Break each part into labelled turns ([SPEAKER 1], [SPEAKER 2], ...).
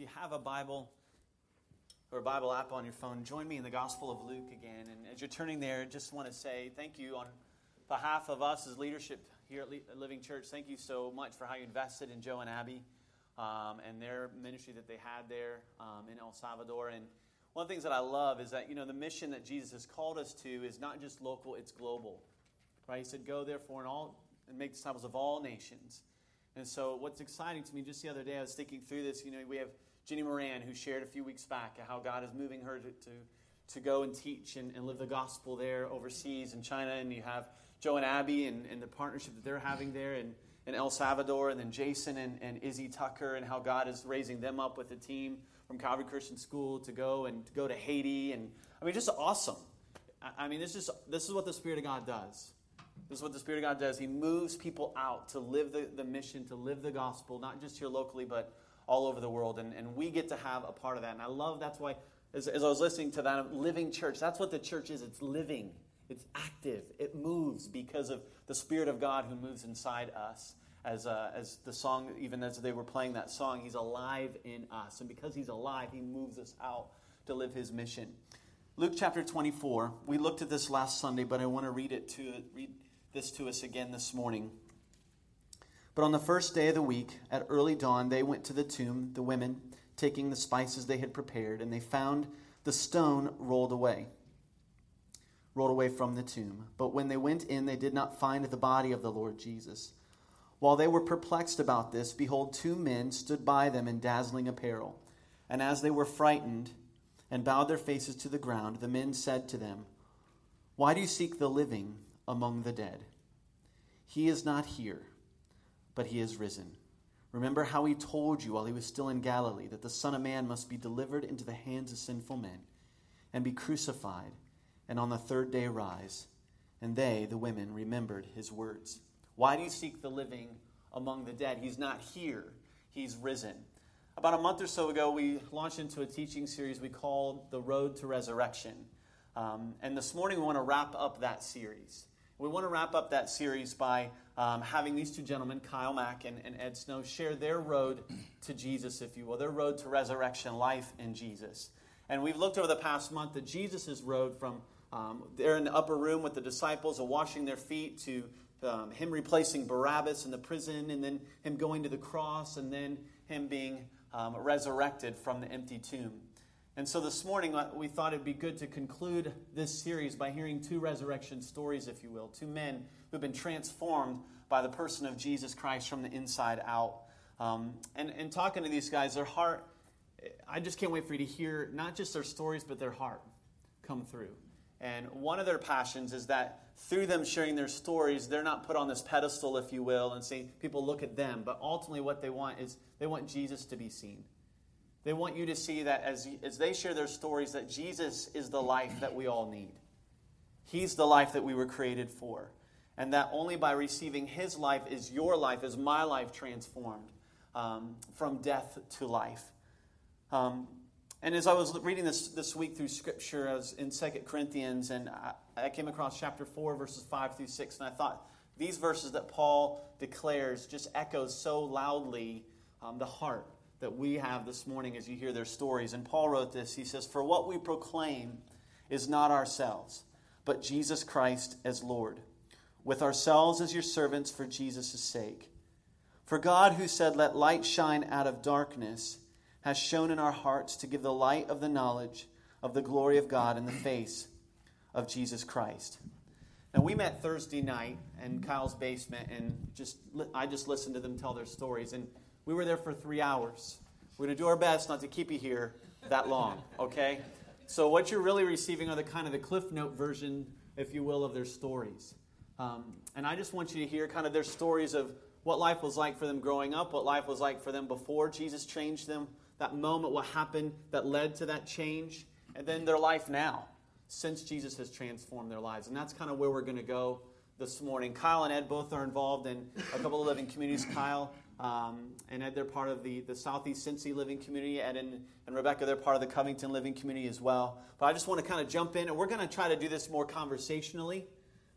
[SPEAKER 1] you have a Bible or a Bible app on your phone, join me in the Gospel of Luke again. And as you're turning there, just want to say thank you on behalf of us as leadership here at Living Church. Thank you so much for how you invested in Joe and Abby um, and their ministry that they had there um, in El Salvador. And one of the things that I love is that, you know, the mission that Jesus has called us to is not just local, it's global. Right? He said, Go therefore and all and make disciples of all nations. And so what's exciting to me, just the other day I was thinking through this, you know, we have Jenny Moran, who shared a few weeks back how God is moving her to, to, to go and teach and, and, live the gospel there overseas in China. And you have Joe and Abby and, and the partnership that they're having there in, in El Salvador. And then Jason and, and Izzy Tucker and how God is raising them up with a team from Calvary Christian School to go and to go to Haiti. And I mean, just awesome. I, I mean, this is, this is what the Spirit of God does. This is what the Spirit of God does. He moves people out to live the, the mission, to live the gospel, not just here locally, but all over the world. And, and we get to have a part of that. And I love that's why, as, as I was listening to that living church, that's what the church is. It's living, it's active, it moves because of the Spirit of God who moves inside us. As, uh, as the song, even as they were playing that song, He's alive in us. And because He's alive, He moves us out to live His mission. Luke chapter 24, we looked at this last Sunday, but I want to read it to read this to us again this morning. But on the first day of the week, at early dawn, they went to the tomb, the women, taking the spices they had prepared, and they found the stone rolled away, rolled away from the tomb. But when they went in, they did not find the body of the Lord Jesus. While they were perplexed about this, behold, two men stood by them in dazzling apparel. And as they were frightened and bowed their faces to the ground, the men said to them, Why do you seek the living among the dead? He is not here but he is risen. Remember how he told you while he was still in Galilee that the Son of Man must be delivered into the hands of sinful men and be crucified, and on the third day rise. And they, the women, remembered his words. Why do you seek the living among the dead? He's not here, he's risen. About a month or so ago, we launched into a teaching series we called The Road to Resurrection. Um, and this morning, we want to wrap up that series. We want to wrap up that series by um, having these two gentlemen, Kyle Mack and, and Ed Snow, share their road to Jesus, if you will, their road to resurrection life in Jesus. And we've looked over the past month at Jesus' road from um, there in the upper room with the disciples and washing their feet to um, him replacing Barabbas in the prison, and then him going to the cross, and then him being um, resurrected from the empty tomb. And so this morning, uh, we thought it'd be good to conclude this series by hearing two resurrection stories, if you will. Two men who've been transformed by the person of Jesus Christ from the inside out. Um, and, and talking to these guys, their heart, I just can't wait for you to hear not just their stories, but their heart come through. And one of their passions is that through them sharing their stories, they're not put on this pedestal, if you will, and say people look at them. But ultimately, what they want is they want Jesus to be seen. They want you to see that as, as they share their stories, that Jesus is the life that we all need. He's the life that we were created for. And that only by receiving His life is your life, is my life transformed um, from death to life. Um, and as I was reading this this week through Scripture, I was in Second Corinthians, and I, I came across chapter 4, verses 5 through 6, and I thought these verses that Paul declares just echoes so loudly um, the heart that we have this morning as you hear their stories. And Paul wrote this He says, For what we proclaim is not ourselves, but Jesus Christ as Lord, with ourselves as your servants for Jesus' sake. For God, who said, Let light shine out of darkness, has shone in our hearts to give the light of the knowledge of the glory of God in the face of Jesus Christ. Now we met Thursday night in Kyle's basement, and just I just listened to them tell their stories. And we were there for three hours. We're going to do our best not to keep you here that long, okay? So, what you're really receiving are the kind of the Cliff Note version, if you will, of their stories. Um, and I just want you to hear kind of their stories of what life was like for them growing up, what life was like for them before Jesus changed them, that moment, what happened that led to that change, and then their life now, since Jesus has transformed their lives. And that's kind of where we're going to go this morning. Kyle and Ed both are involved in a couple of living communities. Kyle um, and Ed, they're part of the, the Southeast Cincy Living Community. Ed and, and Rebecca, they're part of the Covington Living Community as well. But I just want to kind of jump in, and we're going to try to do this more conversationally.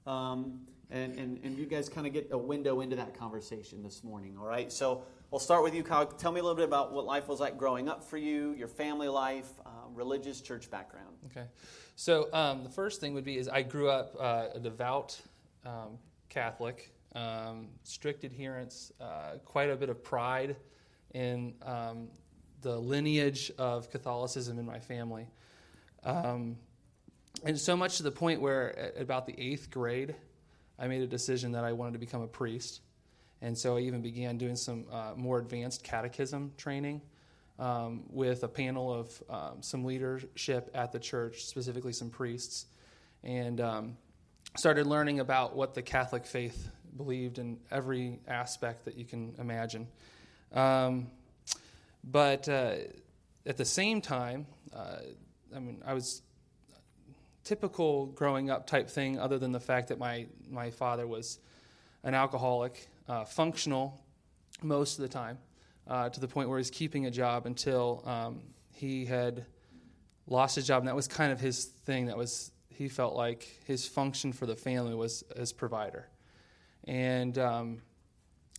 [SPEAKER 1] Um, and, and, and you guys kind of get a window into that conversation this morning, all right? So we'll start with you, Kyle. Tell me a little bit about what life was like growing up for you, your family life, uh, religious church background.
[SPEAKER 2] Okay. So um, the first thing would be is I grew up uh, a devout um, Catholic, um, strict adherence, uh, quite a bit of pride in um, the lineage of Catholicism in my family. Um, and so much to the point where, at about the eighth grade, I made a decision that I wanted to become a priest. And so I even began doing some uh, more advanced catechism training um, with a panel of um, some leadership at the church, specifically some priests, and um, started learning about what the Catholic faith believed in every aspect that you can imagine. Um, but uh, at the same time, uh, I mean, I was typical growing up type thing, other than the fact that my, my father was an alcoholic, uh, functional most of the time, uh, to the point where he's keeping a job until um, he had lost his job. And that was kind of his thing. That was, he felt like his function for the family was as provider. And um,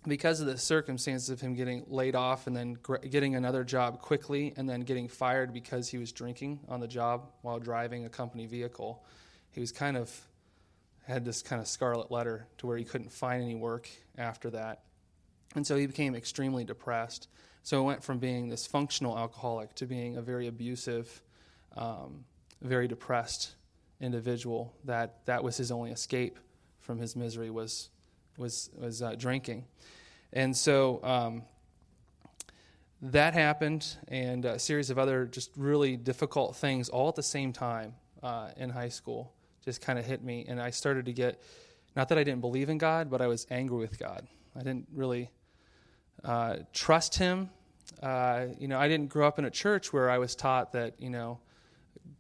[SPEAKER 2] because of the circumstances of him getting laid off and then gr- getting another job quickly and then getting fired because he was drinking on the job while driving a company vehicle, he was kind of had this kind of scarlet letter to where he couldn't find any work after that. And so he became extremely depressed. So it went from being this functional alcoholic to being a very abusive, um, very depressed individual. That that was his only escape from his misery was was was uh, drinking, and so um, that happened, and a series of other just really difficult things all at the same time uh, in high school just kind of hit me, and I started to get not that I didn't believe in God, but I was angry with God. I didn't really uh, trust Him. Uh, you know, I didn't grow up in a church where I was taught that you know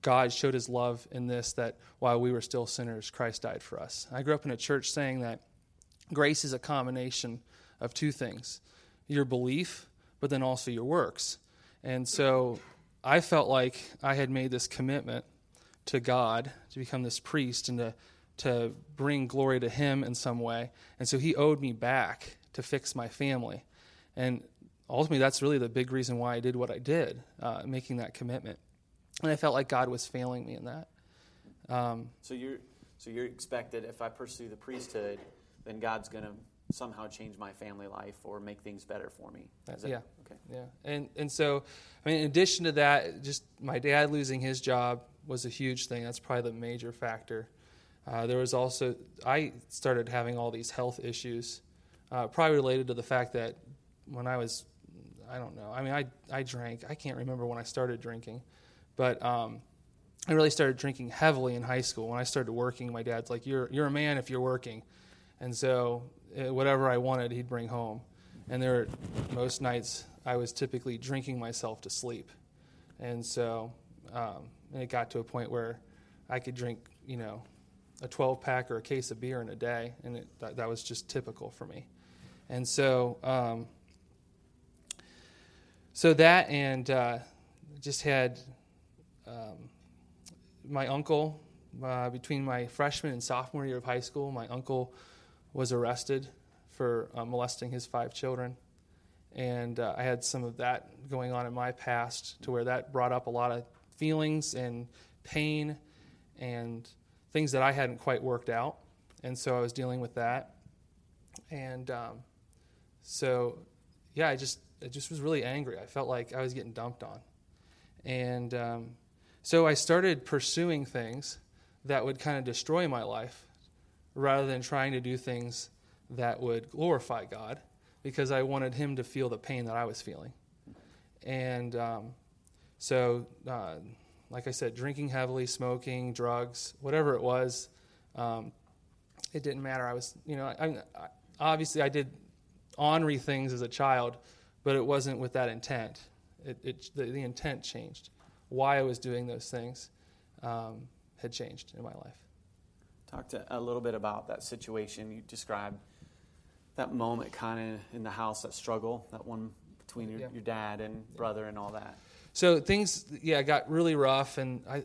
[SPEAKER 2] God showed His love in this that while we were still sinners, Christ died for us. I grew up in a church saying that Grace is a combination of two things your belief, but then also your works. And so I felt like I had made this commitment to God to become this priest and to, to bring glory to Him in some way. And so He owed me back to fix my family. And ultimately, that's really the big reason why I did what I did, uh, making that commitment. And I felt like God was failing me in that.
[SPEAKER 1] Um, so you're so you're expected if I pursue the priesthood then God's going to somehow change my family life or make things better for me.
[SPEAKER 2] That, yeah. Okay. Yeah. And and so, I mean, in addition to that, just my dad losing his job was a huge thing. That's probably the major factor. Uh, there was also I started having all these health issues, uh, probably related to the fact that when I was, I don't know. I mean, I I drank. I can't remember when I started drinking, but. Um, I really started drinking heavily in high school. When I started working, my dad's like, "You're you're a man if you're working." And so uh, whatever I wanted, he'd bring home. And there, most nights, I was typically drinking myself to sleep. And so um, and it got to a point where I could drink, you know, a 12 pack or a case of beer in a day, and it, that, that was just typical for me. And so, um, so that and uh, just had um, my uncle uh, between my freshman and sophomore year of high school. My uncle was arrested for uh, molesting his five children. And uh, I had some of that going on in my past to where that brought up a lot of feelings and pain and things that I hadn't quite worked out. And so I was dealing with that. And um, so, yeah, I just, I just was really angry. I felt like I was getting dumped on. And um, so I started pursuing things that would kind of destroy my life rather than trying to do things that would glorify God because I wanted him to feel the pain that I was feeling. And um, so, uh, like I said, drinking heavily, smoking, drugs, whatever it was, um, it didn't matter. I was, you know, I, I, obviously I did ornery things as a child, but it wasn't with that intent. It, it the, the, intent changed. Why I was doing those things um, had changed in my life.
[SPEAKER 1] Talk to a little bit about that situation you described, that moment kind of in the house, that struggle, that one between your, yeah. your dad and brother and all that.
[SPEAKER 2] So things, yeah, got really rough, and I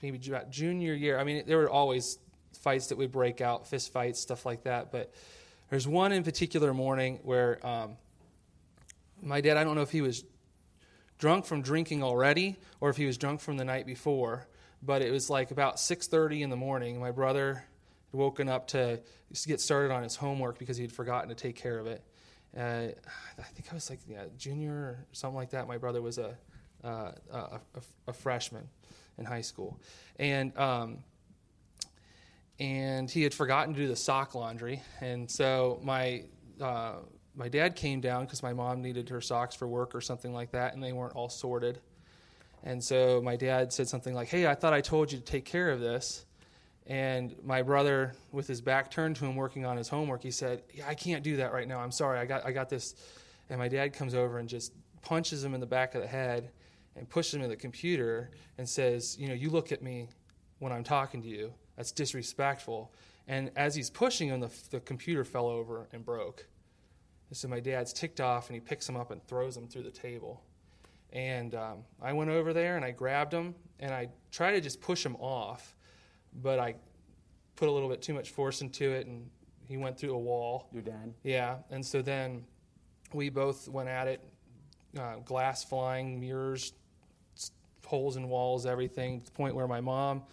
[SPEAKER 2] maybe about junior year. I mean, there were always fights that would break out, fist fights, stuff like that. But there's one in particular morning where um, my dad, I don't know if he was drunk from drinking already or if he was drunk from the night before, but it was like about 6:30 in the morning. My brother had woken up to get started on his homework because he had forgotten to take care of it. Uh, I think I was like yeah, junior or something like that. My brother was a, uh, a, a, a, freshman in high school, and um, and he had forgotten to do the sock laundry, and so my uh, my dad came down because my mom needed her socks for work or something like that, and they weren't all sorted. And so my dad said something like, "Hey, I thought I told you to take care of this." And my brother, with his back turned to him, working on his homework, he said, yeah, "I can't do that right now. I'm sorry. I got I got this." And my dad comes over and just punches him in the back of the head and pushes him to the computer and says, "You know, you look at me when I'm talking to you. That's disrespectful." And as he's pushing him, the, the computer fell over and broke. And so my dad's ticked off and he picks him up and throws him through the table. And um, I went over there and I grabbed him and I tried to just push him off, but I put a little bit too much force into it and he went through a wall.
[SPEAKER 1] Your dad?
[SPEAKER 2] Yeah. And so then we both went at it uh, glass flying, mirrors, holes in walls, everything, to the point where my mom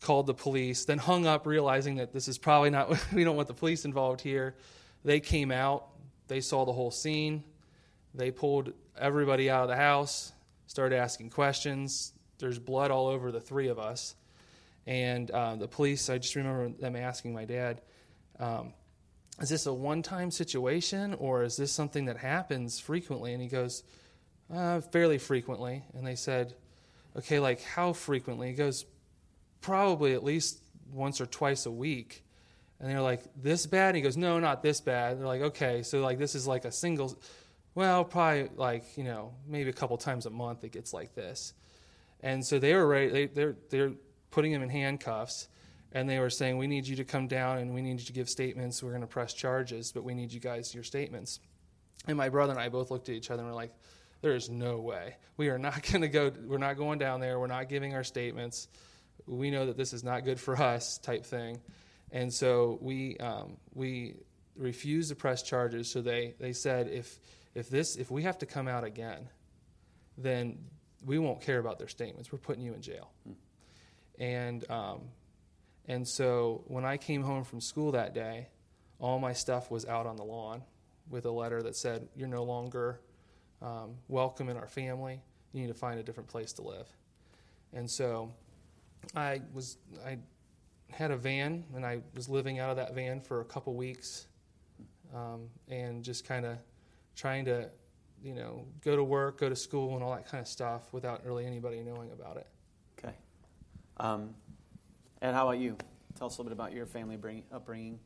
[SPEAKER 2] called the police, then hung up, realizing that this is probably not, we don't want the police involved here. They came out, they saw the whole scene, they pulled everybody out of the house, started asking questions. There's blood all over the three of us. And uh, the police, I just remember them asking my dad, um, is this a one time situation or is this something that happens frequently? And he goes, uh, fairly frequently. And they said, okay, like how frequently? He goes, probably at least once or twice a week. And they're like, this bad? And he goes, no, not this bad. They're like, okay, so like this is like a single, well, probably like, you know, maybe a couple times a month it gets like this. And so they were ready, they, they're, they're putting him in handcuffs and they were saying, we need you to come down and we need you to give statements. We're going to press charges, but we need you guys, your statements. And my brother and I both looked at each other and were like, there is no way. We are not going to go, we're not going down there. We're not giving our statements. We know that this is not good for us, type thing. And so we, um, we refused to press charges. So they, they said, if, if, this, if we have to come out again, then we won't care about their statements. We're putting you in jail. Hmm. And, um, and so when I came home from school that day, all my stuff was out on the lawn with a letter that said, You're no longer um, welcome in our family. You need to find a different place to live. And so I was, I had a van, and I was living out of that van for a couple weeks, um, and just kind of trying to, you know, go to work, go to school, and all that kind of stuff without really anybody knowing about it.
[SPEAKER 1] Okay. Um, and how about you? Tell us a little bit about your family bring, upbringing.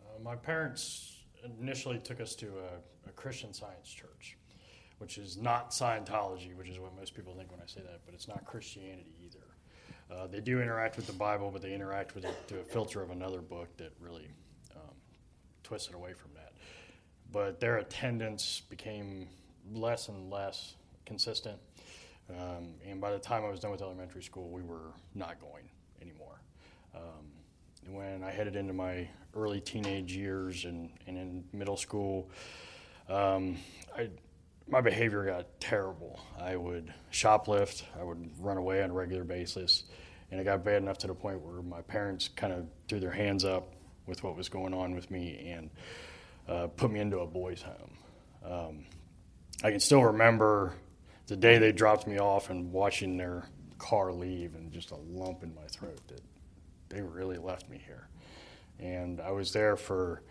[SPEAKER 3] Uh, my parents initially took us to a, a Christian Science church, which is not Scientology, which is what most people think when I say that, but it's not Christianity either. Uh, they do interact with the Bible, but they interact with it through a filter of another book that really um, twists it away from that. But their attendance became less and less consistent. Um, and by the time I was done with elementary school, we were not going anymore. Um, when I headed into my early teenage years and, and in middle school, um, I, my behavior got terrible. I would shoplift, I would run away on a regular basis, and it got bad enough to the point where my parents kind of threw their hands up with what was going on with me and uh, put me into a boys' home. Um, I can still remember the day they dropped me off and watching their car leave and just a lump in my throat that they really left me here. And I was there for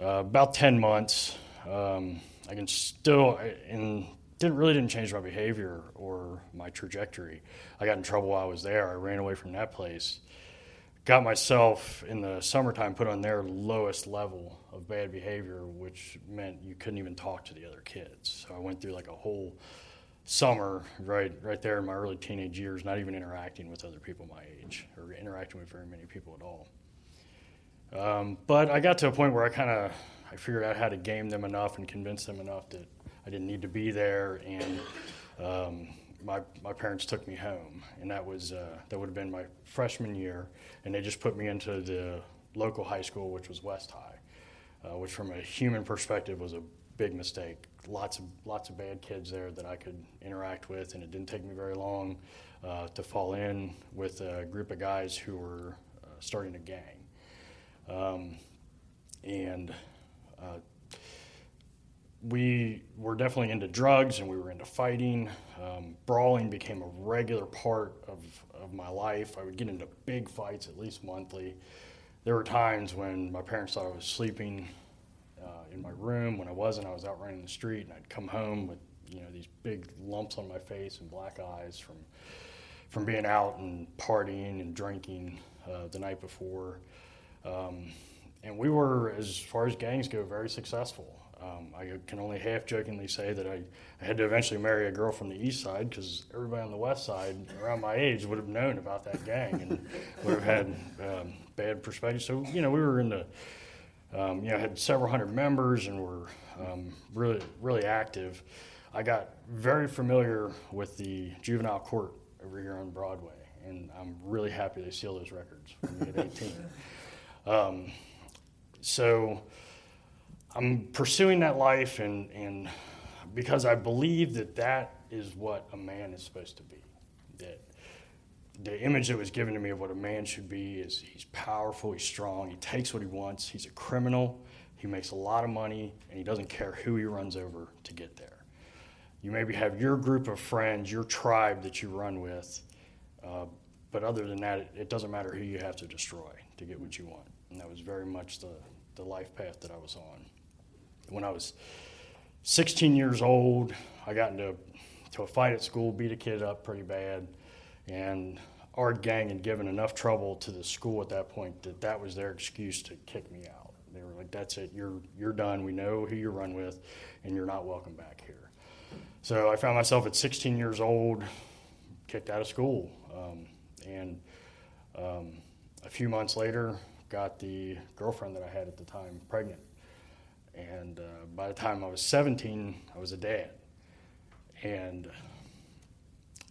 [SPEAKER 3] uh, about 10 months. Um, I can still, and didn't really didn't change my behavior or my trajectory. I got in trouble while I was there. I ran away from that place. Got myself in the summertime put on their lowest level of bad behavior, which meant you couldn't even talk to the other kids. So I went through like a whole summer right right there in my early teenage years, not even interacting with other people my age or interacting with very many people at all. Um, but I got to a point where I kind of I figured out how to game them enough and convince them enough that I didn't need to be there, and um, my my parents took me home, and that was uh, that would have been my freshman year, and they just put me into the local high school, which was West High, uh, which from a human perspective was a big mistake. Lots of lots of bad kids there that I could interact with, and it didn't take me very long uh, to fall in with a group of guys who were uh, starting a gang. Um, and uh, we were definitely into drugs and we were into fighting. Um, brawling became a regular part of, of my life. I would get into big fights at least monthly. There were times when my parents thought I was sleeping uh, in my room. When I wasn't, I was out running the street, and I'd come home with you know these big lumps on my face and black eyes from from being out and partying and drinking uh, the night before. Um, and we were, as far as gangs go, very successful. Um, I can only half jokingly say that I, I, had to eventually marry a girl from the east side because everybody on the west side around my age would have known about that gang and would have had um, bad perspective. So, you know, we were in the, um, you know, had several hundred members and were um, really, really active. I got very familiar with the juvenile court over here on Broadway, and I'm really happy they sealed those records when we hit 18. So I'm pursuing that life, and, and because I believe that that is what a man is supposed to be. That the image that was given to me of what a man should be is he's powerful, he's strong, he takes what he wants, he's a criminal, he makes a lot of money, and he doesn't care who he runs over to get there. You maybe have your group of friends, your tribe that you run with, uh, but other than that, it, it doesn't matter who you have to destroy to get what you want. And that was very much the, the life path that I was on. When I was 16 years old, I got into to a fight at school, beat a kid up pretty bad, and our gang had given enough trouble to the school at that point that that was their excuse to kick me out. They were like, "That's it, you're you're done. We know who you run with, and you're not welcome back here." So I found myself at 16 years old, kicked out of school, um, and um, a few months later, got the girlfriend that I had at the time pregnant. And uh, by the time I was 17, I was a dad. And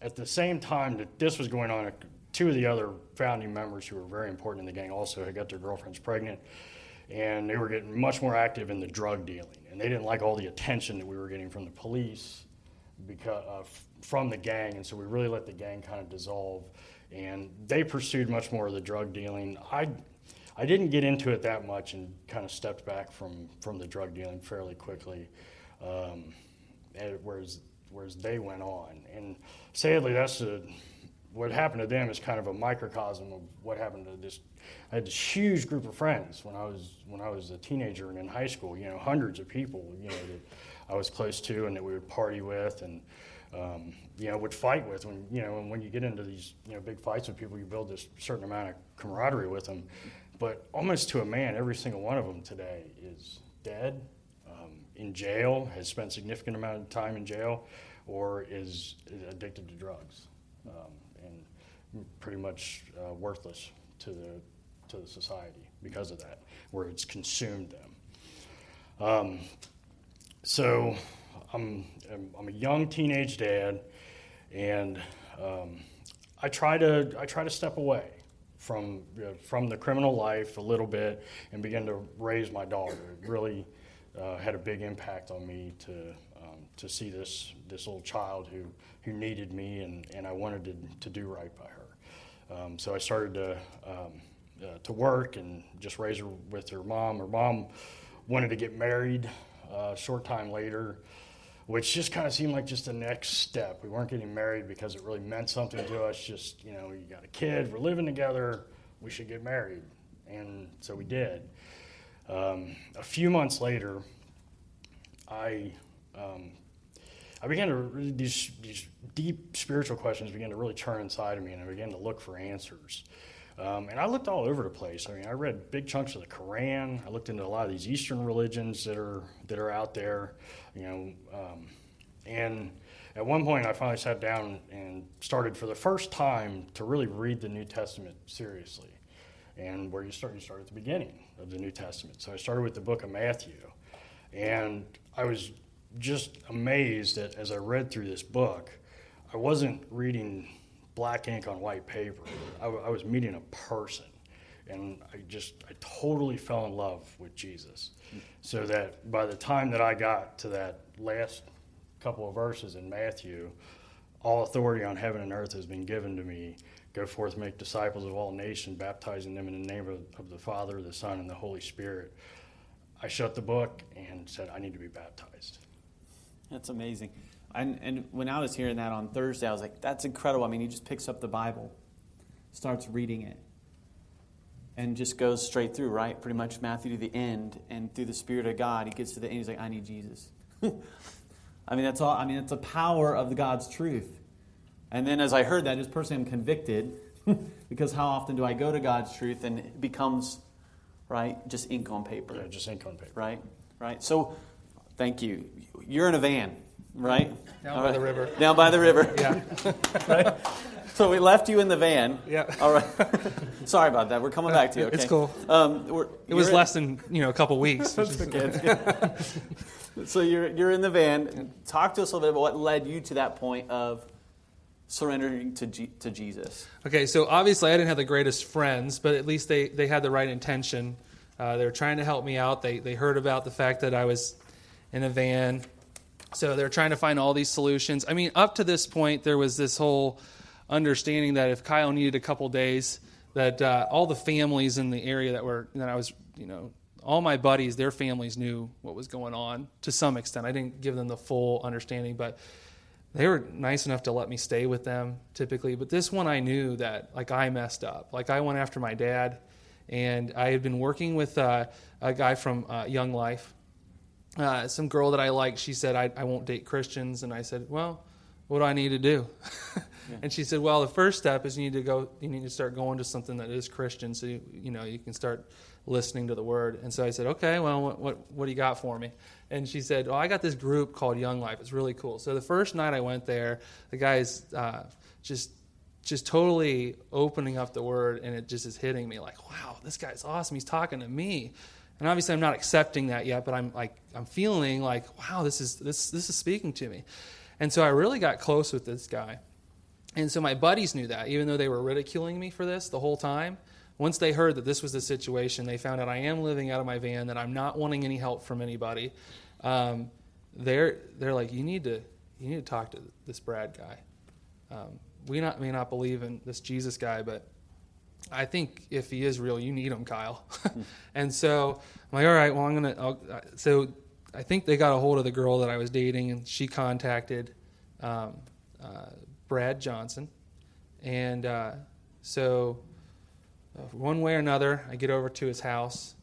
[SPEAKER 3] at the same time that this was going on, two of the other founding members who were very important in the gang also had got their girlfriends pregnant. And they were getting much more active in the drug dealing. And they didn't like all the attention that we were getting from the police because, uh, from the gang. And so we really let the gang kind of dissolve. And they pursued much more of the drug dealing. I I didn't get into it that much and kind of stepped back from, from the drug dealing fairly quickly, um, whereas, whereas they went on. And sadly, that's a, what happened to them is kind of a microcosm of what happened to this. I had this huge group of friends when I was when I was a teenager and in high school. You know, hundreds of people. You know that I was close to and that we would party with and. Um, you know, would fight with when you know, and when you get into these you know big fights with people, you build this certain amount of camaraderie with them. But almost to a man, every single one of them today is dead, um, in jail, has spent significant amount of time in jail, or is, addicted to drugs, um, and pretty much uh, worthless to the to the society because of that, where it's consumed them. Um, so I'm I'm a young teenage dad, and um, I try to I try to step away from you know, from the criminal life a little bit and began to raise my daughter. It really uh, had a big impact on me to um, to see this this little child who who needed me and, and I wanted to, to do right by her. Um, so I started to um, uh, to work and just raise her with her mom. Her mom wanted to get married uh, a short time later which just kind of seemed like just the next step. We weren't getting married because it really meant something to us. Just, you know, you got a kid, we're living together, we should get married. And so we did. Um, a few months later, I, um, I began to, these, these deep spiritual questions began to really turn inside of me, and I began to look for answers. Um, and I looked all over the place. I mean, I read big chunks of the Quran. I looked into a lot of these Eastern religions that are that are out there, you know. Um, and at one point, I finally sat down and started for the first time to really read the New Testament seriously. And where you start, you start at the beginning of the New Testament. So I started with the book of Matthew, and I was just amazed that as I read through this book, I wasn't reading black ink on white paper. I, I was meeting a person and I just I totally fell in love with Jesus. So that by the time that I got to that last couple of verses in Matthew, all authority on heaven and earth has been given to me. Go forth, make disciples of all nations, baptizing them in the name of, of the Father, the Son, and the Holy Spirit. I shut the book and said, I need to be baptized.
[SPEAKER 1] That's amazing. And, and when I was hearing that on Thursday, I was like, that's incredible. I mean, he just picks up the Bible, starts reading it, and just goes straight through, right? Pretty much Matthew to the end. And through the Spirit of God, he gets to the end. He's like, I need Jesus. I mean, that's all. I mean, it's the power of the God's truth. And then as I heard that, just personally, I'm convicted because how often do I go to God's truth and it becomes, right, just ink on paper?
[SPEAKER 3] Yeah, just ink on paper.
[SPEAKER 1] Right, right. So, thank you. You're in a van, right?
[SPEAKER 2] Down by the river.
[SPEAKER 1] Down by the river.
[SPEAKER 2] Yeah.
[SPEAKER 1] right? So we left you in the van.
[SPEAKER 2] Yeah.
[SPEAKER 1] All right. Sorry about that. We're coming back to you. Okay?
[SPEAKER 2] It's cool.
[SPEAKER 1] Um, we're,
[SPEAKER 2] It was less than you know a couple weeks. is-
[SPEAKER 1] Okay, so you're you're in the van. Talk to us a little bit about what led you to that point of surrendering to G- to Jesus.
[SPEAKER 2] Okay, so obviously I didn't have the greatest friends, but at least they, they had the right intention. Uh, they were trying to help me out. They, they heard about the fact that I was in a van. So they're trying to find all these solutions. I mean, up to this point, there was this whole understanding that if Kyle needed a couple days, that uh, all the families in the area that were that I was, you know, all my buddies, their families knew what was going on to some extent. I didn't give them the full understanding, but they were nice enough to let me stay with them typically but this one i knew that like i messed up like i went after my dad and i had been working with uh, a guy from uh, young life uh, some girl that i liked she said I, I won't date christians and i said well what do i need to do and she said well the first step is you need to go you need to start going to something that is christian so you, you know you can start listening to the word and so i said okay well what, what, what do you got for me and she said, "Oh, I got this group called Young Life. It's really cool." So the first night I went there, the guys uh, just just totally opening up the word, and it just is hitting me like, "Wow, this guy's awesome. He's talking to me." And obviously, I'm not accepting that yet, but I'm like, I'm feeling like, "Wow, this is this this is speaking to me." And so I really got close with this guy. And so my buddies knew that, even though they were ridiculing me for this the whole time. Once they heard that this was the situation, they found out I am living out of my van, that I'm not wanting any help from anybody. Um, they're they're like, you need to you need to talk to this Brad guy. Um, we not may not believe in this Jesus guy, but I think if he is real, you need him, Kyle. and so I'm like, all right, well, I'm gonna. Uh, so I think they got a hold of the girl that I was dating, and she contacted um, uh, Brad Johnson, and uh, so uh, one way or another, I get over to his house,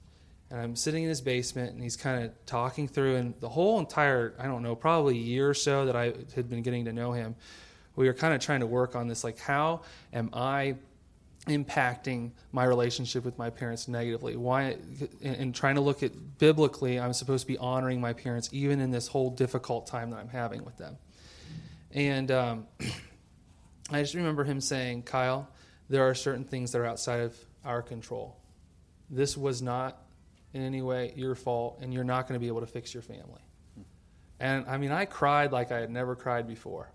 [SPEAKER 2] and I'm sitting in his basement, and he's kind of talking through, and the whole entire, I don't know, probably year or so that I had been getting to know him, we were kind of trying to work on this, like how am I impacting my relationship with my parents negatively. Why and, trying to look at biblically i'm supposed to be honoring my parents even in this whole difficult time that i'm having with them. And um, i just remember him saying kyle there are certain things that are outside of our control. This was not in any way your fault and you're not going to be able to fix your family. And i mean i cried like i had never cried before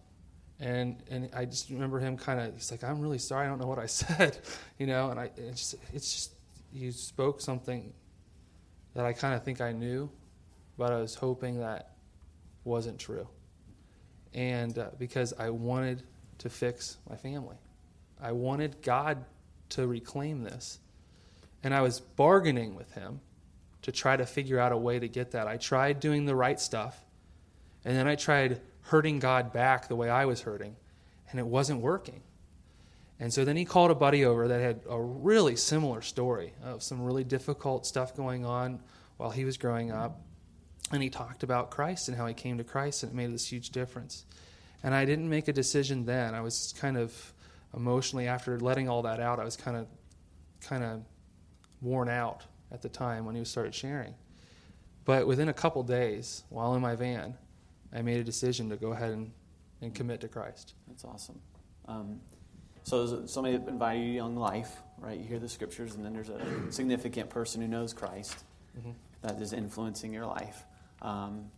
[SPEAKER 2] and and I just remember him kind of he's like I'm really sorry I don't know what I said you know and I it's just, it's just you spoke something that I kind of think I knew but I was hoping that wasn't true. And uh, because I wanted to fix my family. I wanted God to reclaim this. And I was bargaining with him to try to figure out a way to get that. I tried doing the right stuff and then I tried hurting God back the way I was hurting, and it wasn't working. And so then he called a buddy over that had a really similar story of some really difficult stuff going on while he was growing up. And he talked about Christ and how he came to Christ, and it made this huge difference. And I didn't make a decision then. I was kind of emotionally, after letting all that out, I was kind of, kind of worn out at the time when he started sharing. But within a couple days, while in my van, I made a decision to go ahead and, and commit to Christ.
[SPEAKER 1] That's awesome. Um, so somebody that invited you to Young Life, right? You hear the scriptures, and then there's a significant person who knows Christ
[SPEAKER 2] Mhm.
[SPEAKER 1] that is influencing your life. Um,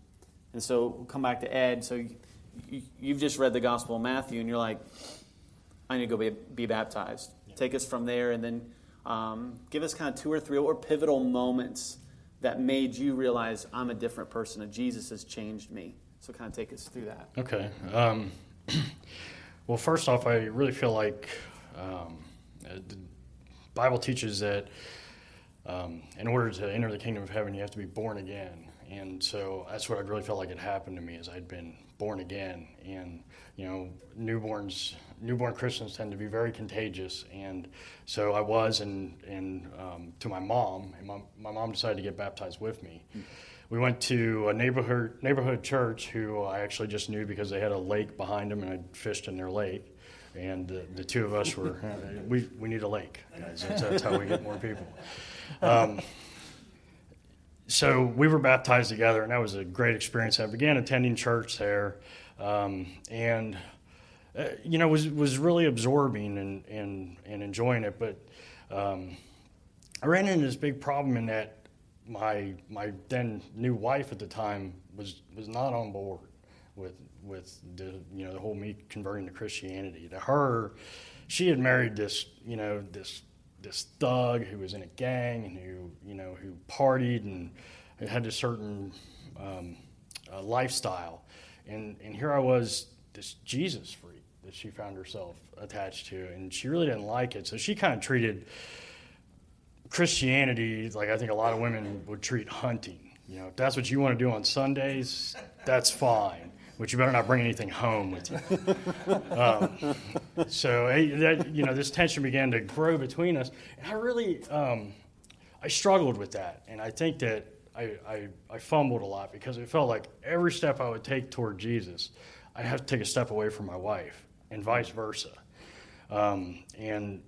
[SPEAKER 1] and so we'll come back to Ed. So you, you, you've just read the Gospel of Matthew, and you're like, I need to go be, be baptized. Take us from there, and then Um, give us kind of two or three or pivotal moments that made you realize I'm a different person and Jesus has changed me. So, kind of take us through that.
[SPEAKER 3] Okay. Um, well, first off, I really feel like um, uh, the Bible teaches that um, in order to enter the kingdom of heaven, you have to be born again. And so that's what I really felt like had happened to me is I'd been born again. And, you know, newborns, newborn Christians tend to be very contagious. And so I was, and, and um, to my mom, and my, my mom decided to get baptized with me. Mm-hmm we went to a neighborhood neighborhood church who I actually just knew because they had a lake behind them and I fished in their lake. And the, the two of us were, we, we need a lake, guys. That's, that's how we get more people. Um, so we were baptized together, and that was a great experience. I began attending church there, um, and uh, you know was was really absorbing and and, and enjoying it. But um, I ran into this big problem in that my my then new wife at the time was was not on board with with the you know the whole me converting to Christianity. To her, she had married this you know this this thug who was in a gang and who you know who partied and had a certain um, uh, lifestyle, and and here I was this Jesus freak that she found herself attached to, and she really didn't like it. So she kind of treated Christianity like I think a lot of women would treat hunting. You know, if that's what you want to do on Sundays, that's fine but you better not bring anything home with you. um, so that, you know, this tension began to grow between us, and I really, um, I struggled with that, and I think that I, I, I, fumbled a lot because it felt like every step I would take toward Jesus, I have to take a step away from my wife, and vice versa. Um, and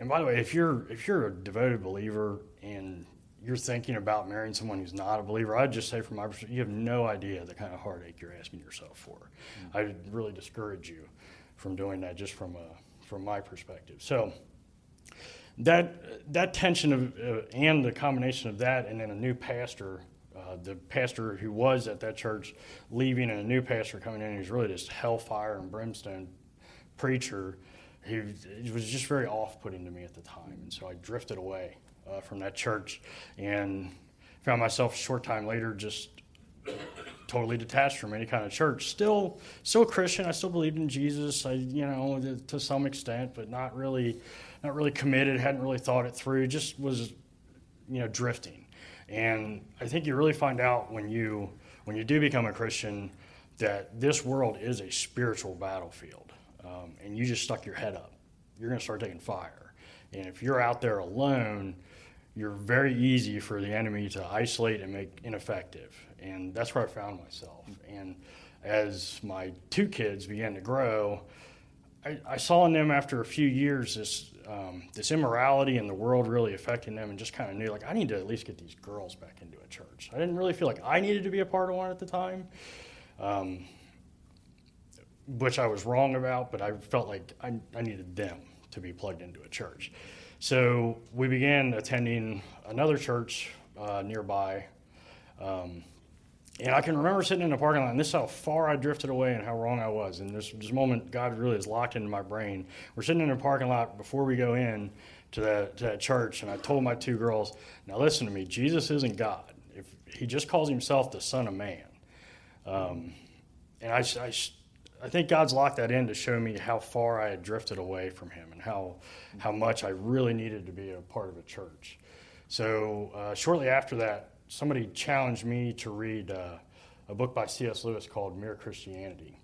[SPEAKER 3] and by the way, if you're if you're a devoted believer and you're thinking about marrying someone who's not a believer, I'd just say from my perspective, you have no idea the kind of heartache you're asking yourself for. Mm-hmm. I'd really discourage you from doing that just from a, from my perspective. So that that tension of uh, and the combination of that and then a new pastor, uh, the pastor who was at that church leaving and a new pastor coming in who's really this hellfire and brimstone preacher. He was just very off-putting to me at the time, and so I drifted away uh, from that church and found myself a short time later just totally detached from any kind of church. Still, still a Christian. I still believed in Jesus. I, you know, to some extent, but not really, not really committed. Hadn't really thought it through. Just was, you know, drifting. And I think you really find out when you when you do become a Christian that this world is a spiritual battlefield, um, and you just stuck your head up. You're going to start taking fire. And if you're out there alone, you're very easy for the enemy to isolate and make ineffective. And that's where I found myself. And as my two kids began to grow, I, I saw in them after a few years this um, this immorality in the world really affecting them, and just kind of knew like I need to at least get these girls back into a church. I didn't really feel like I needed to be a part of one at the time, um, which I was wrong about. But I felt like I, I needed them to be plugged into a church. So we began attending another church uh, nearby. Um, and I can remember sitting in the parking lot, and this is how far I drifted away and how wrong I was. And this, this moment, God really is locked into my brain. We're sitting in the parking lot before we go in to that, to that church, and I told my two girls, now listen to me, Jesus isn't God. If He just calls Himself the Son of Man. Um, and I, I, I think God's locked that in to show me how far I had drifted away from Him and how how much I really needed to be a part of a church. So uh, shortly after that, somebody challenged me to read uh, a book by C.S. Lewis called Mere Christianity.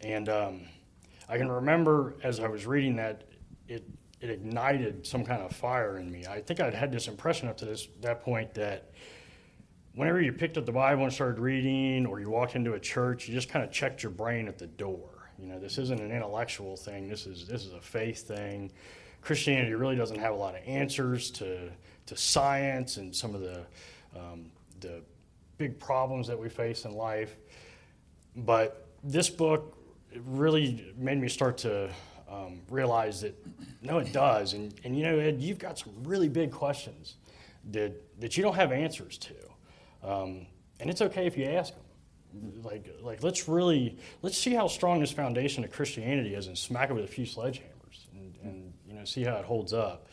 [SPEAKER 3] And um, I can remember as I was reading that, it, it ignited some kind of fire in me. I think I'd had this impression up to this, that point that whenever you picked up the Bible and started reading, or you walked into a church, you just kind of checked your brain at the door. You know, this isn't an intellectual thing. This is this is a faith thing. Christianity really doesn't have a lot of answers to, to science and some of the, um, the big problems that we face in life. But this book really made me start to um, realize that no, it does. And, and you know, Ed, you've got some really big questions that, that you don't have answers to. Um, and it's okay if you ask them. Like, like let's really let's see how strong this foundation of Christianity is and smack it with a few sledgehammers and, and see how it holds up.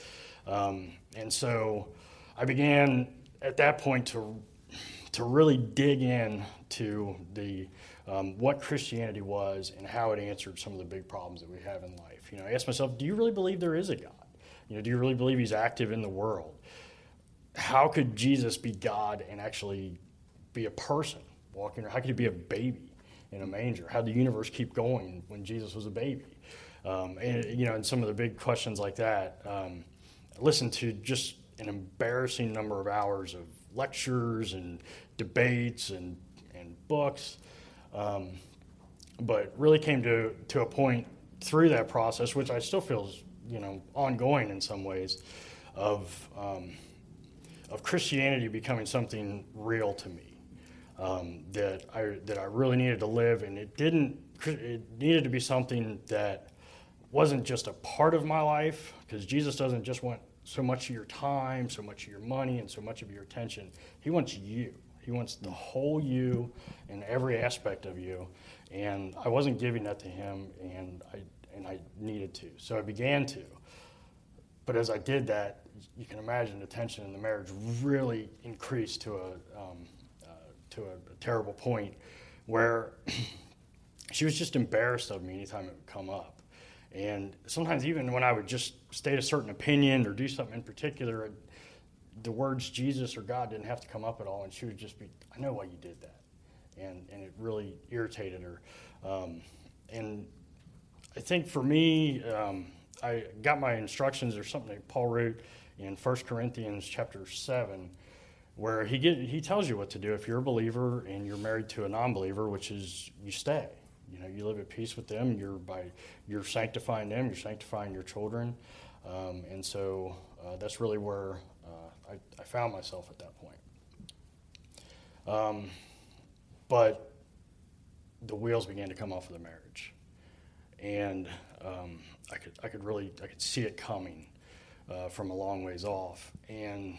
[SPEAKER 3] Um, and so I began at that point to to really dig in to the um, what Christianity was and how it answered some of the big problems that we have in life. You know, I asked myself, do you really believe there is a God? You know, do you really believe He's active in the world? How could Jesus be God and actually be a person walking? How could He be a baby in a manger? How did the universe keep going when Jesus was a baby? Um, and you know, and some of the big questions like that. Um, I listened to just an embarrassing number of hours of lectures and debates and and books, um, but really came to to a point through that process, which I still feel is you know ongoing in some ways, of um, of Christianity becoming something real to me um, that I that I really needed to live, and it didn't. It needed to be something that wasn't just a part of my life, because Jesus doesn't just want so much of your time, so much of your money, and so much of your attention. He wants you. He wants the whole you and every aspect of you. And I wasn't giving that to him, and I and I needed to. So I began to. But as I did that, you can imagine the tension in the marriage really increased to a um, uh, to a, a terrible point where she was just embarrassed of me anytime it would come up. And sometimes, even when I would just state a certain opinion or do something in particular, the words Jesus or God didn't have to come up at all, and she would just be, I know why you did that. And, and it really irritated her. Um, and I think for me, um, I got my instructions or something that Paul wrote in 1 Corinthians chapter 7, where he, get, he tells you what to do if you're a believer and you're married to a non believer, which is you stay. You know, you live at peace with them. You're by you're sanctifying them. You're sanctifying your children, um, and so uh, that's really where uh, I, I, found myself at that point. Um, but the wheels began to come off of the marriage, and um, I could I could really I could see it coming uh, from a long ways off, and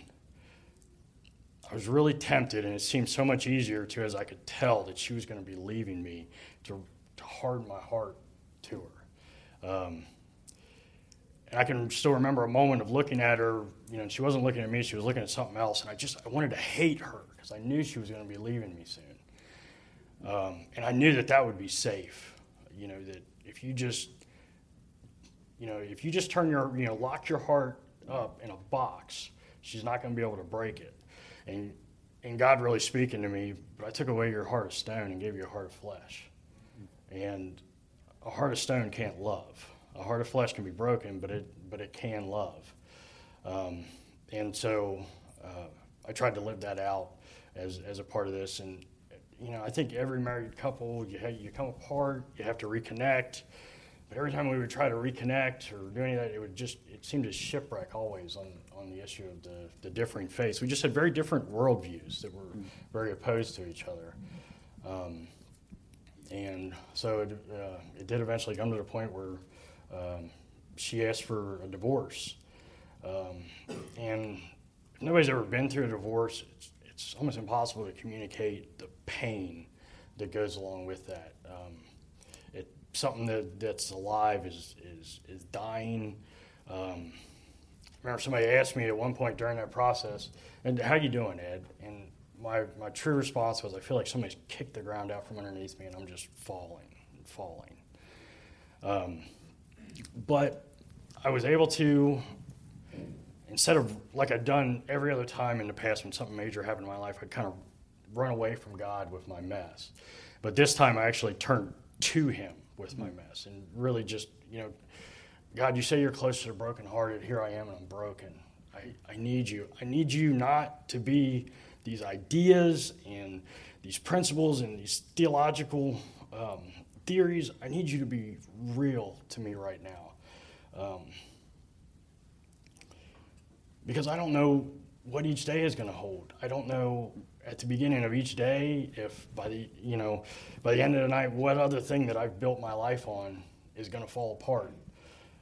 [SPEAKER 3] I was really tempted, and it seemed so much easier to as I could tell that she was going to be leaving me to to harden my heart to her. Um, and I can still remember a moment of looking at her. You know, she wasn't looking at me; she was looking at something else, and I just I wanted to hate her because I knew she was going to be leaving me soon. Um, and I knew that that would be safe. You know, that if you just, you know, if you just turn your, you know, lock your heart up in a box, she's not going to be able to break it. And and God really speaking to me, but I took away your heart of stone and gave you a heart of flesh. And a heart of stone can't love. A heart of flesh can be broken, but it but it can love. Um, and so uh, I tried to live that out as as a part of this. And you know, I think every married couple, you have, you come apart, you have to reconnect. But every time we would try to reconnect or do any of that, it would just it seemed to shipwreck always on, on the issue of the, the differing faiths. We just had very different worldviews that were very opposed to each other. Um, and so it, uh, it did eventually come to the point where um, she asked for a divorce. Um, and if nobody's ever been through a divorce, it's, it's, almost impossible to communicate the pain that goes along with that. Um, something that, that's alive is, is, is dying. Um, remember somebody asked me at one point during that process, and how you doing, Ed? And my, my true response was I feel like somebody's kicked the ground out from underneath me and I'm just falling and falling. Um, but I was able to, instead of like I'd done every other time in the past when something major happened in my life, I'd kind of run away from God with my mess. But this time I actually turned to Him with my mess and really just, you know, God, you say you're close to the brokenhearted. Here I am and I'm broken. I, I need you. I need you not to be these ideas and these principles and these theological um, theories. I need you to be real to me right now. Um, because I don't know what each day is going to hold. I don't know at the beginning of each day if by the you know by the end of the night what other thing that I've built my life on is going to fall apart.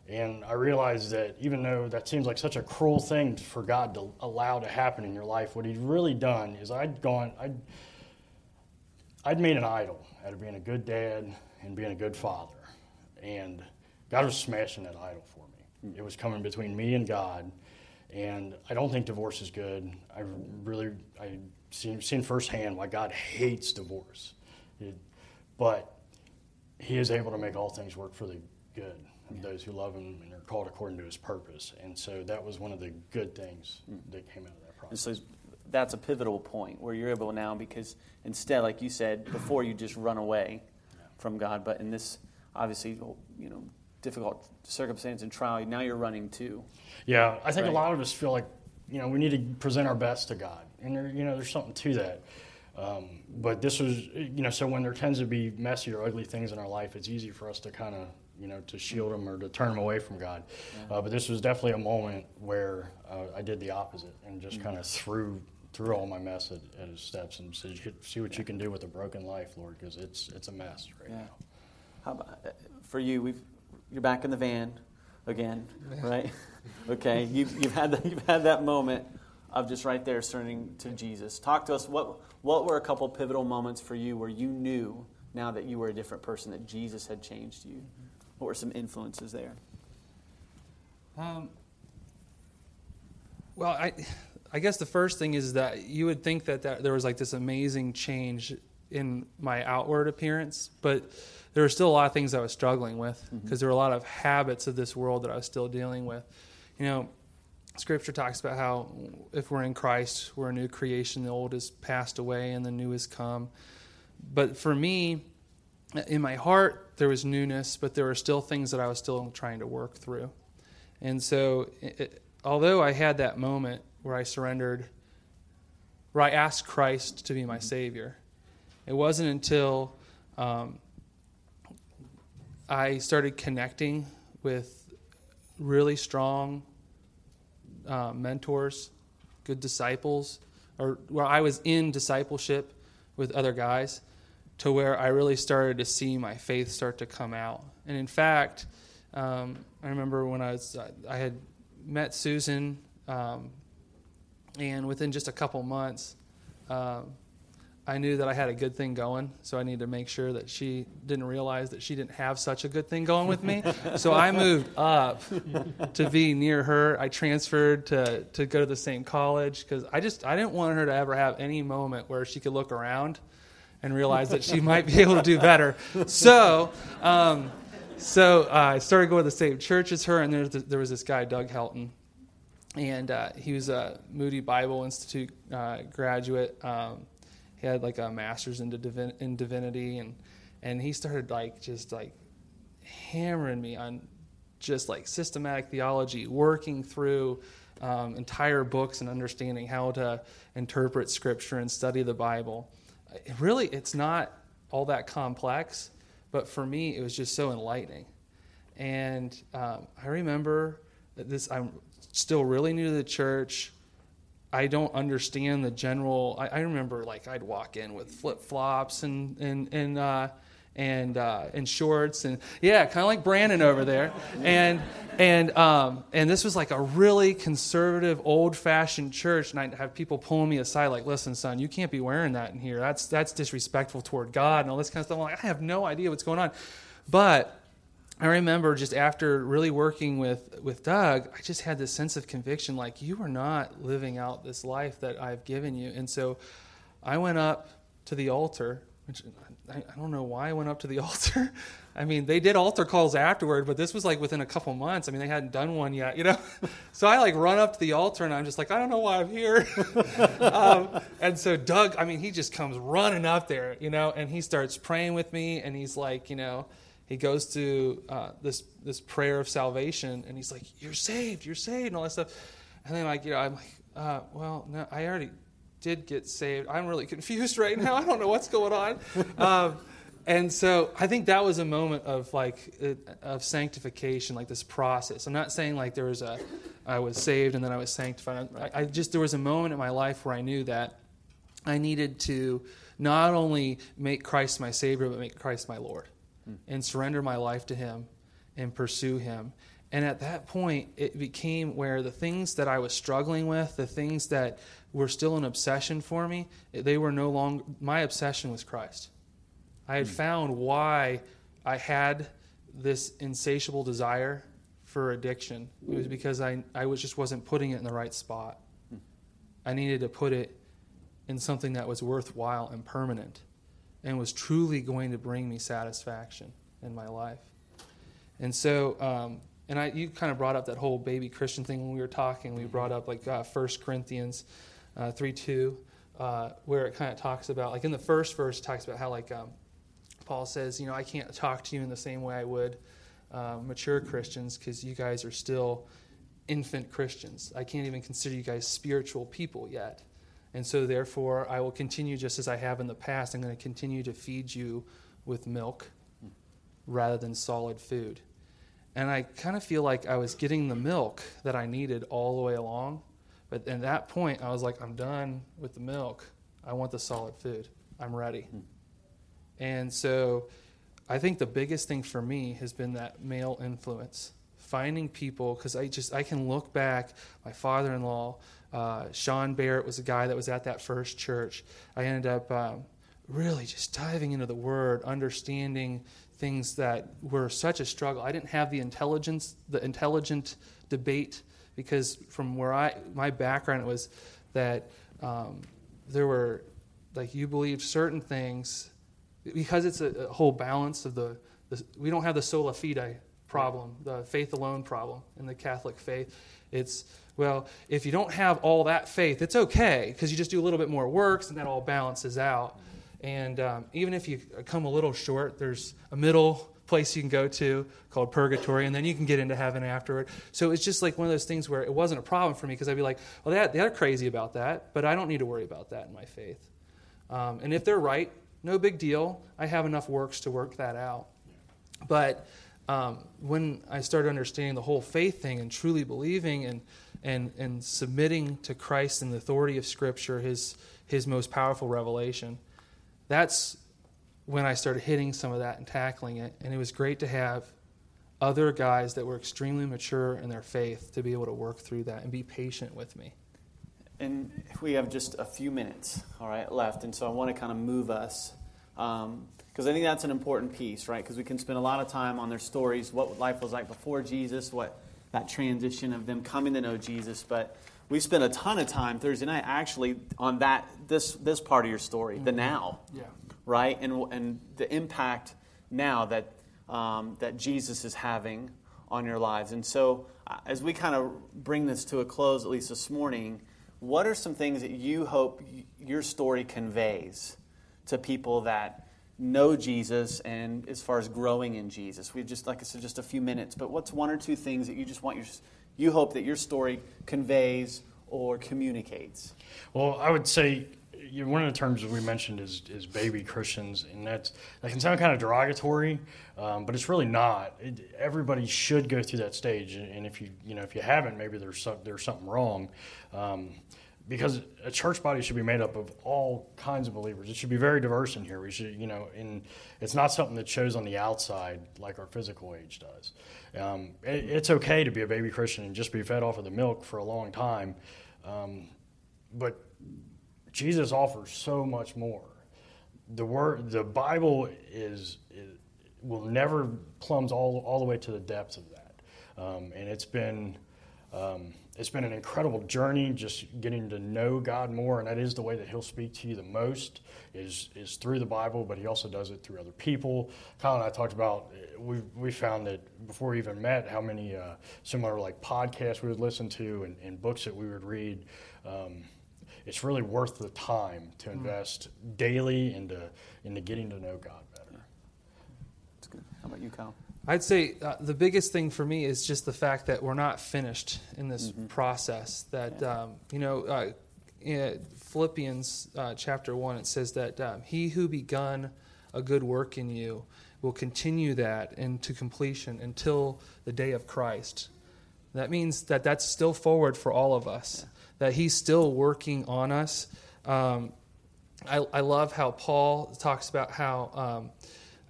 [SPEAKER 3] And I realized that even though that seems like such a cruel thing for God to allow to happen in your life, what He'd really done is I'd gone, I'd, I'd made an idol out of being a good dad and being a good father. And God was smashing that idol for me. Hmm. It was coming between me and God. And I don't think divorce is good. I really, I seen, seen firsthand why God hates divorce. It, but He is able to make all things work for the good of those who love Him and are called according to His purpose. And so that was one of the good things mm. that came out of that
[SPEAKER 1] And
[SPEAKER 3] process.
[SPEAKER 1] so that's a pivotal point where you're able now because instead, like you said, before you just run away from God, but in this obviously, you know, difficult circumstance and trial, now you're running too.
[SPEAKER 3] Yeah, I think
[SPEAKER 1] Right.
[SPEAKER 3] a lot of us feel like you know we need to present our best to God, and there you know there's something to that. Um, but this was you know so when there tends to be messy or ugly things in our life, it's easy for us to kind of you know to shield them or to turn them away from God. Uh, but this was definitely a moment where uh, I did the opposite and just kind of threw threw all my mess at, at His steps and said, "See what you can do with a broken life, Lord, because it's it's a mess right
[SPEAKER 1] Yeah.
[SPEAKER 3] now."
[SPEAKER 1] How about uh, for you? We've you're back in the van again, right? okay, you've, you've had the, you've had that moment of just right there turning to Jesus. Talk to us. What what were a couple pivotal moments for you where you knew now that you were a different person that Jesus had changed you? What were some influences there?
[SPEAKER 2] Um, well, I, I guess the first thing is that you would think that, that there was like this amazing change in my outward appearance, but there were still a lot of things I was struggling with because there were a lot of habits of this world that I was still dealing with. You know, Scripture talks about how if we're in Christ, we're a new creation. The old has passed away and the new has come. But for me, in my heart, there was newness, but there were still things that I was still trying to work through. And so, it, although I had that moment where I surrendered, where I asked Christ to be my Savior, it wasn't until um, I started connecting with really strong uh, mentors, good disciples, or where I was in discipleship with other guys, to where I really started to see my faith start to come out. And in fact, um, I remember when I was I had met Susan, um, and within just a couple months, um, I knew that I had a good thing going. So I needed to make sure that she didn't realize that she didn't have such a good thing going with me. so I moved up to be near her. I transferred to to go to the same college because I just I didn't want her to ever have any moment where she could look around and realize that she might be able to do better. So. Um, so uh, I started going to the same church as her, and there, there was this guy, Doug Helton, and uh, he was a Moody Bible Institute uh, graduate. Um, he had like a master's in, divin- in divinity, and and he started like just like hammering me on just like systematic theology, working through um, entire books and understanding how to interpret Scripture and study the Bible. Really, it's not all that complex, but for me, it was just so enlightening. And um, I remember this. I'm still really new to the church. I don't understand the general. I, I remember like I'd walk in with flip flops and and and uh, and uh, and shorts and yeah, kind of like Brandon over there. And and um, and this was like a really conservative, old fashioned church. And I'd have people pulling me aside like, "Listen, son, you can't be wearing that in here. That's that's disrespectful toward God and all this kind of stuff." I'm like, I have no idea what's going on, but I remember just after really working with, with Doug, I just had this sense of conviction like, you are not living out this life that I've given you. And so I went up to the altar, which I, I don't know why I went up to the altar. I mean, they did altar calls afterward, but this was like within a couple months. I mean, they hadn't done one yet, you know? so I like run up to the altar and I'm just like, I don't know why I'm here. um, and so Doug, I mean, he just comes running up there, you know, and he starts praying with me and he's like, you know, he goes to uh, this this prayer of salvation, and he's like, "You're saved, you're saved," and all that stuff. And then like, you know, I'm like, uh, "Well, no, I already did get saved. I'm really confused right now. I don't know what's going on." Um, and so I think that was a moment of like of sanctification, like this process. I'm not saying like there was a I was saved and then I was sanctified. I, I just there was a moment in my life where I knew that I needed to not only make Christ my Savior, but make Christ my Lord and surrender my life to Him and pursue Him. And at that point, it became where the things that I was struggling with, the things that were still an obsession for me, they were no longer, my obsession was Christ. I had hmm. found why I had this insatiable desire for addiction. It was because I, I was just wasn't putting it in the right spot. Hmm. I needed to put it in something that was worthwhile and permanent and was truly going to bring me satisfaction in my life. And so, um, and I, you kind of brought up that whole baby Christian thing when we were talking. We brought up like uh, 1 Corinthians uh, 3 2, uh, where it kind of talks about, like in the first verse, it talks about how, like, um, Paul says, you know, I can't talk to you in the same way I would uh, mature Christians because you guys are still infant Christians. I can't even consider you guys spiritual people yet. And so, therefore, I will continue just as I have in the past. I'm going to continue to feed you with milk rather than solid food. And I kind of feel like I was getting the milk that I needed all the way along. But at that point, I was like, I'm done with the milk. I want the solid food. I'm ready. Hmm. And so I think the biggest thing for me has been that male influence. Finding people, because I just, I can look back, my father in law, uh, Sean Barrett was a guy that was at that first church. I ended up um, really just diving into the word, understanding things that were such a struggle. I didn't have the intelligence, the intelligent debate, because from where I, my background was that um, there were, like, you believed certain things because it's a, a whole balance of the, the, we don't have the sola fide problem, the faith alone problem in the Catholic faith. It's well, if you don't have all that faith, it's okay because you just do a little bit more works and that all balances out. And um, even if you come a little short, there's a middle place you can go to called purgatory, and then you can get into heaven afterward. So it's just like one of those things where it wasn't a problem for me because I'd be like, well, they're, crazy about that, but I don't need to worry about that in my faith. Um, and if they're right, no big deal. I have enough works to work that out. But um, when I started understanding the whole faith thing and truly believing and, and, and submitting to Christ and the authority of Scripture, his, his most powerful revelation, that's when I started hitting some of that and tackling it. And it was great to have other guys that were extremely mature in their faith to be able to work through that and be patient with me.
[SPEAKER 1] And we have just a few minutes, all right, left. And so I want to kind of move us because um, I think that's an important piece, right? Because we can spend a lot of time on their stories, what life was like before Jesus, what that transition of them coming to know Jesus. But we spent a ton of time Thursday night actually on that this this part of your story, mm-hmm. the now,
[SPEAKER 2] yeah,
[SPEAKER 1] right, and and the impact now that um, that Jesus is having on your lives. And so, uh, as we kind of bring this to a close, at least this morning, what are some things that you hope your story conveys to people that know Jesus and as far as growing in Jesus? We've just, like I said, just a few minutes, but what's one or two things that you just want your, you hope that your story conveys or communicates?
[SPEAKER 3] Well, I would say one of the terms we mentioned is, is baby Christians, and that's, that can sound kind of derogatory, um, but it's really not. It, everybody should go through that stage, and if you you know if you haven't, maybe there's some, there's something wrong. Um, because a church body should be made up of all kinds of believers. It should be very diverse in here. We should, you know, and it's not something that shows on the outside like our physical age does. Um, it, it's okay to be a baby Christian and just be fed off of the milk for a long time, um, but Jesus offers so much more. The word, the Bible is, is will never plumbs all all the way to the depths of that, um, and it's been. Um, it's been an incredible journey just getting to know God more, and that is the way that He'll speak to you the most is is through the Bible, but He also does it through other people. Kyle and I talked about we we found that before we even met, how many uh, similar like podcasts we would listen to and, and books that we would read. Um, it's really worth the time to hmm. invest mm. daily into into getting to know God better.
[SPEAKER 1] That's good. How about you, Kyle?
[SPEAKER 2] I'd say uh, the biggest thing for me is just the fact that we're not finished in this mm-hmm. process. That yeah. um, you know, uh, in Philippians uh, chapter one, it says that um, he who begun a good work in you will continue that into completion until the day of Christ. That means that that's still forward for all of us. Yeah. That he's still working on us. Um, I, I, love how Paul talks about how um,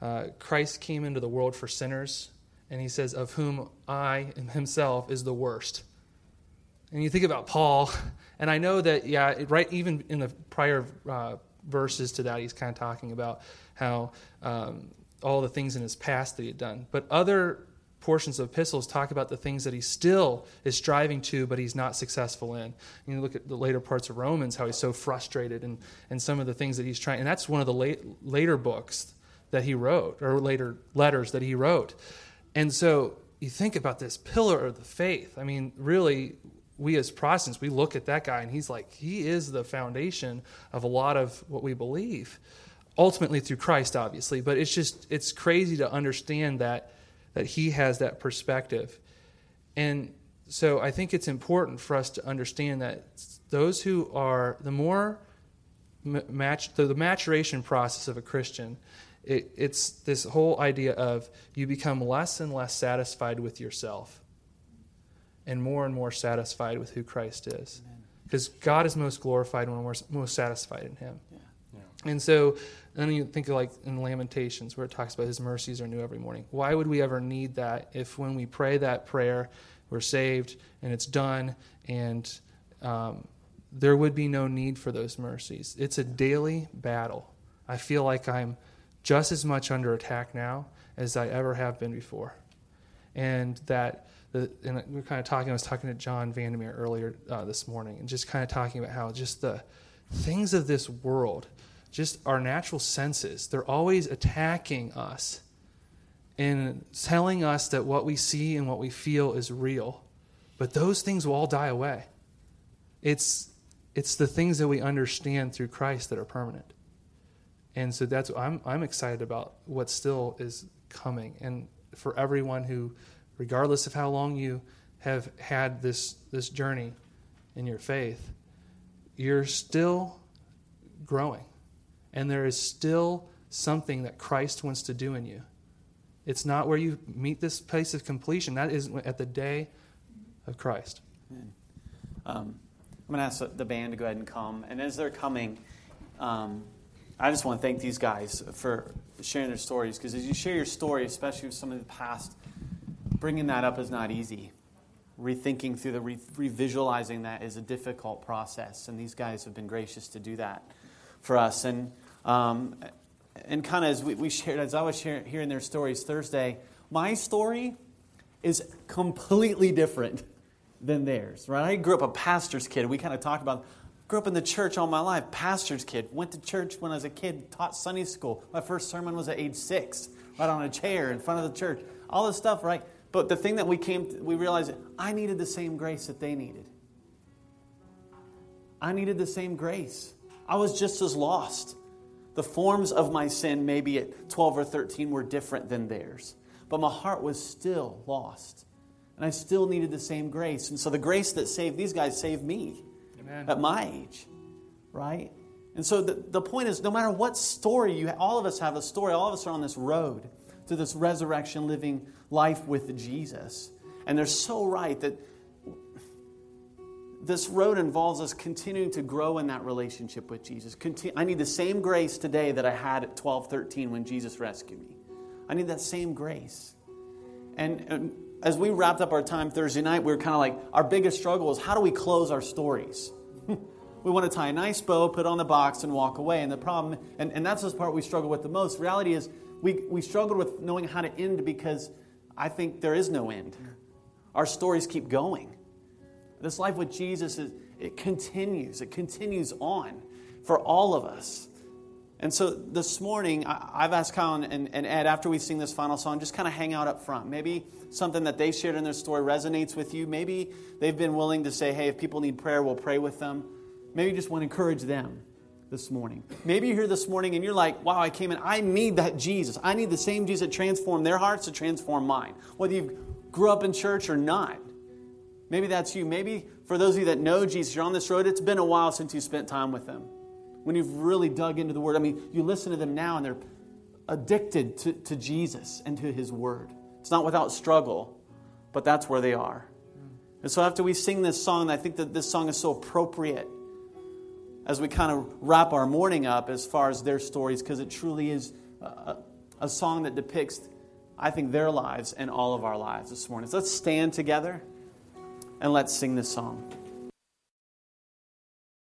[SPEAKER 2] uh, Christ came into the world for sinners, and he says, Of whom I himself is the worst. And you think about Paul, and I know that, yeah, right, even in the prior uh, verses to that, he's kind of talking about how um, all the things in his past that he had done. But other portions of epistles talk about the things that he still is striving to, but he's not successful in. You look at the later parts of Romans, how he's so frustrated and, and some of the things that he's trying. And that's one of the late, later books that he wrote, or later letters that he wrote. And so you think about this pillar of the faith. I mean, really, we as Protestants, we look at that guy and he's like, he is the foundation of a lot of what we believe. Ultimately through Christ, obviously, but it's just it's crazy to understand that that he has that perspective. And so I think it's important for us to understand that those who are the more match the, the maturation process of a Christian, it, it's this whole idea of you become less and less satisfied with yourself and more and more satisfied with who Christ is. Because God is most glorified when we're most satisfied in Him. Yeah. Yeah. And so then you think of like in Lamentations where it talks about His mercies are new every morning. Why would we ever need that if when we pray that prayer, we're saved and it's done and um, there would be no need for those mercies? It's a daily battle. I feel like I'm just as much under attack now as I ever have been before. And that the, and we are kind of talking. I was talking to John Vandermeer earlier uh, this morning, and just kind of talking about how just the things of this world, just our natural senses, they're always attacking us and telling us that what we see and what we feel is real. But those things will all die away. It's it's the things that we understand through Christ that are permanent. And so that's I'm I'm excited about what still is coming, and for everyone who regardless of how long you have had this, this journey in your faith, you're still growing. And there is still something that Christ wants to do in you. It's not where you meet this place of completion. That is at the day of Christ.
[SPEAKER 1] Um, I'm going to ask the band to go ahead and come. And as they're coming, um, I just want to thank these guys for sharing their stories because as you share your story, especially with some of the past bringing that up is not easy. Rethinking through the re- revisualizing that is a difficult process, and these guys have been gracious to do that for us. And um, and kind of as we, we shared, as I was hearing their stories Thursday, my story is completely different than theirs. Right? I grew up a pastor's kid. We kind of talked about grew up in the church all my life, pastor's kid. Went to church when I was a kid, taught Sunday school. My first sermon was at age six, right on a chair in front of the church. All this stuff, right? But the thing that we came, to, we realized I needed the same grace that they needed. I needed the same grace. I was just as lost. The forms of my sin, maybe at 12 or 13, were different than theirs. But my heart was still lost. And I still needed the same grace. And so the grace that saved these guys saved me Amen. at my age, right? And so the, the point is no matter what story you all of us have a story, all of us are on this road to this resurrection living life with Jesus. And they're so right that this road involves us continuing to grow in that relationship with Jesus. I need the same grace today that I had at 12, 13 when Jesus rescued me. I need that same grace. And, and as we wrapped up our time Thursday night, we were kind of like, our biggest struggle is how do we close our stories? we want to tie a nice bow, put on the box, and walk away. And the problem, and, and that's the part we struggle with the most. Reality is, we, we struggle with knowing how to end because I think there is no end. Our stories keep going. This life with Jesus, is, it continues. It continues on for all of us. And so this morning, I, have asked Kyle and, and Ed, after we sing this final song, just kind of hang out up front. Maybe something that they shared in their story resonates with you. Maybe they've been willing to say, hey, if people need prayer, we'll pray with them. Maybe you just want to encourage them this morning. Maybe you're here this morning and you're like, wow, I came in. I need that Jesus. I need the same Jesus that transformed their hearts to transform mine. Whether you grew up in church or not. Maybe that's you. Maybe for those of you that know Jesus, you're on this road, it's been a while since you spent time with them. When you've really dug into the Word. I mean, you listen to them now and they're addicted to, to Jesus and to His Word. It's not without struggle, but that's where they are. And so after we sing this song, I think that this song is so appropriate as we kind of wrap our morning up as far as their stories, because it truly is a, a, song that depicts, I think, their lives and all of our lives this morning. So let's stand together and let's sing this song.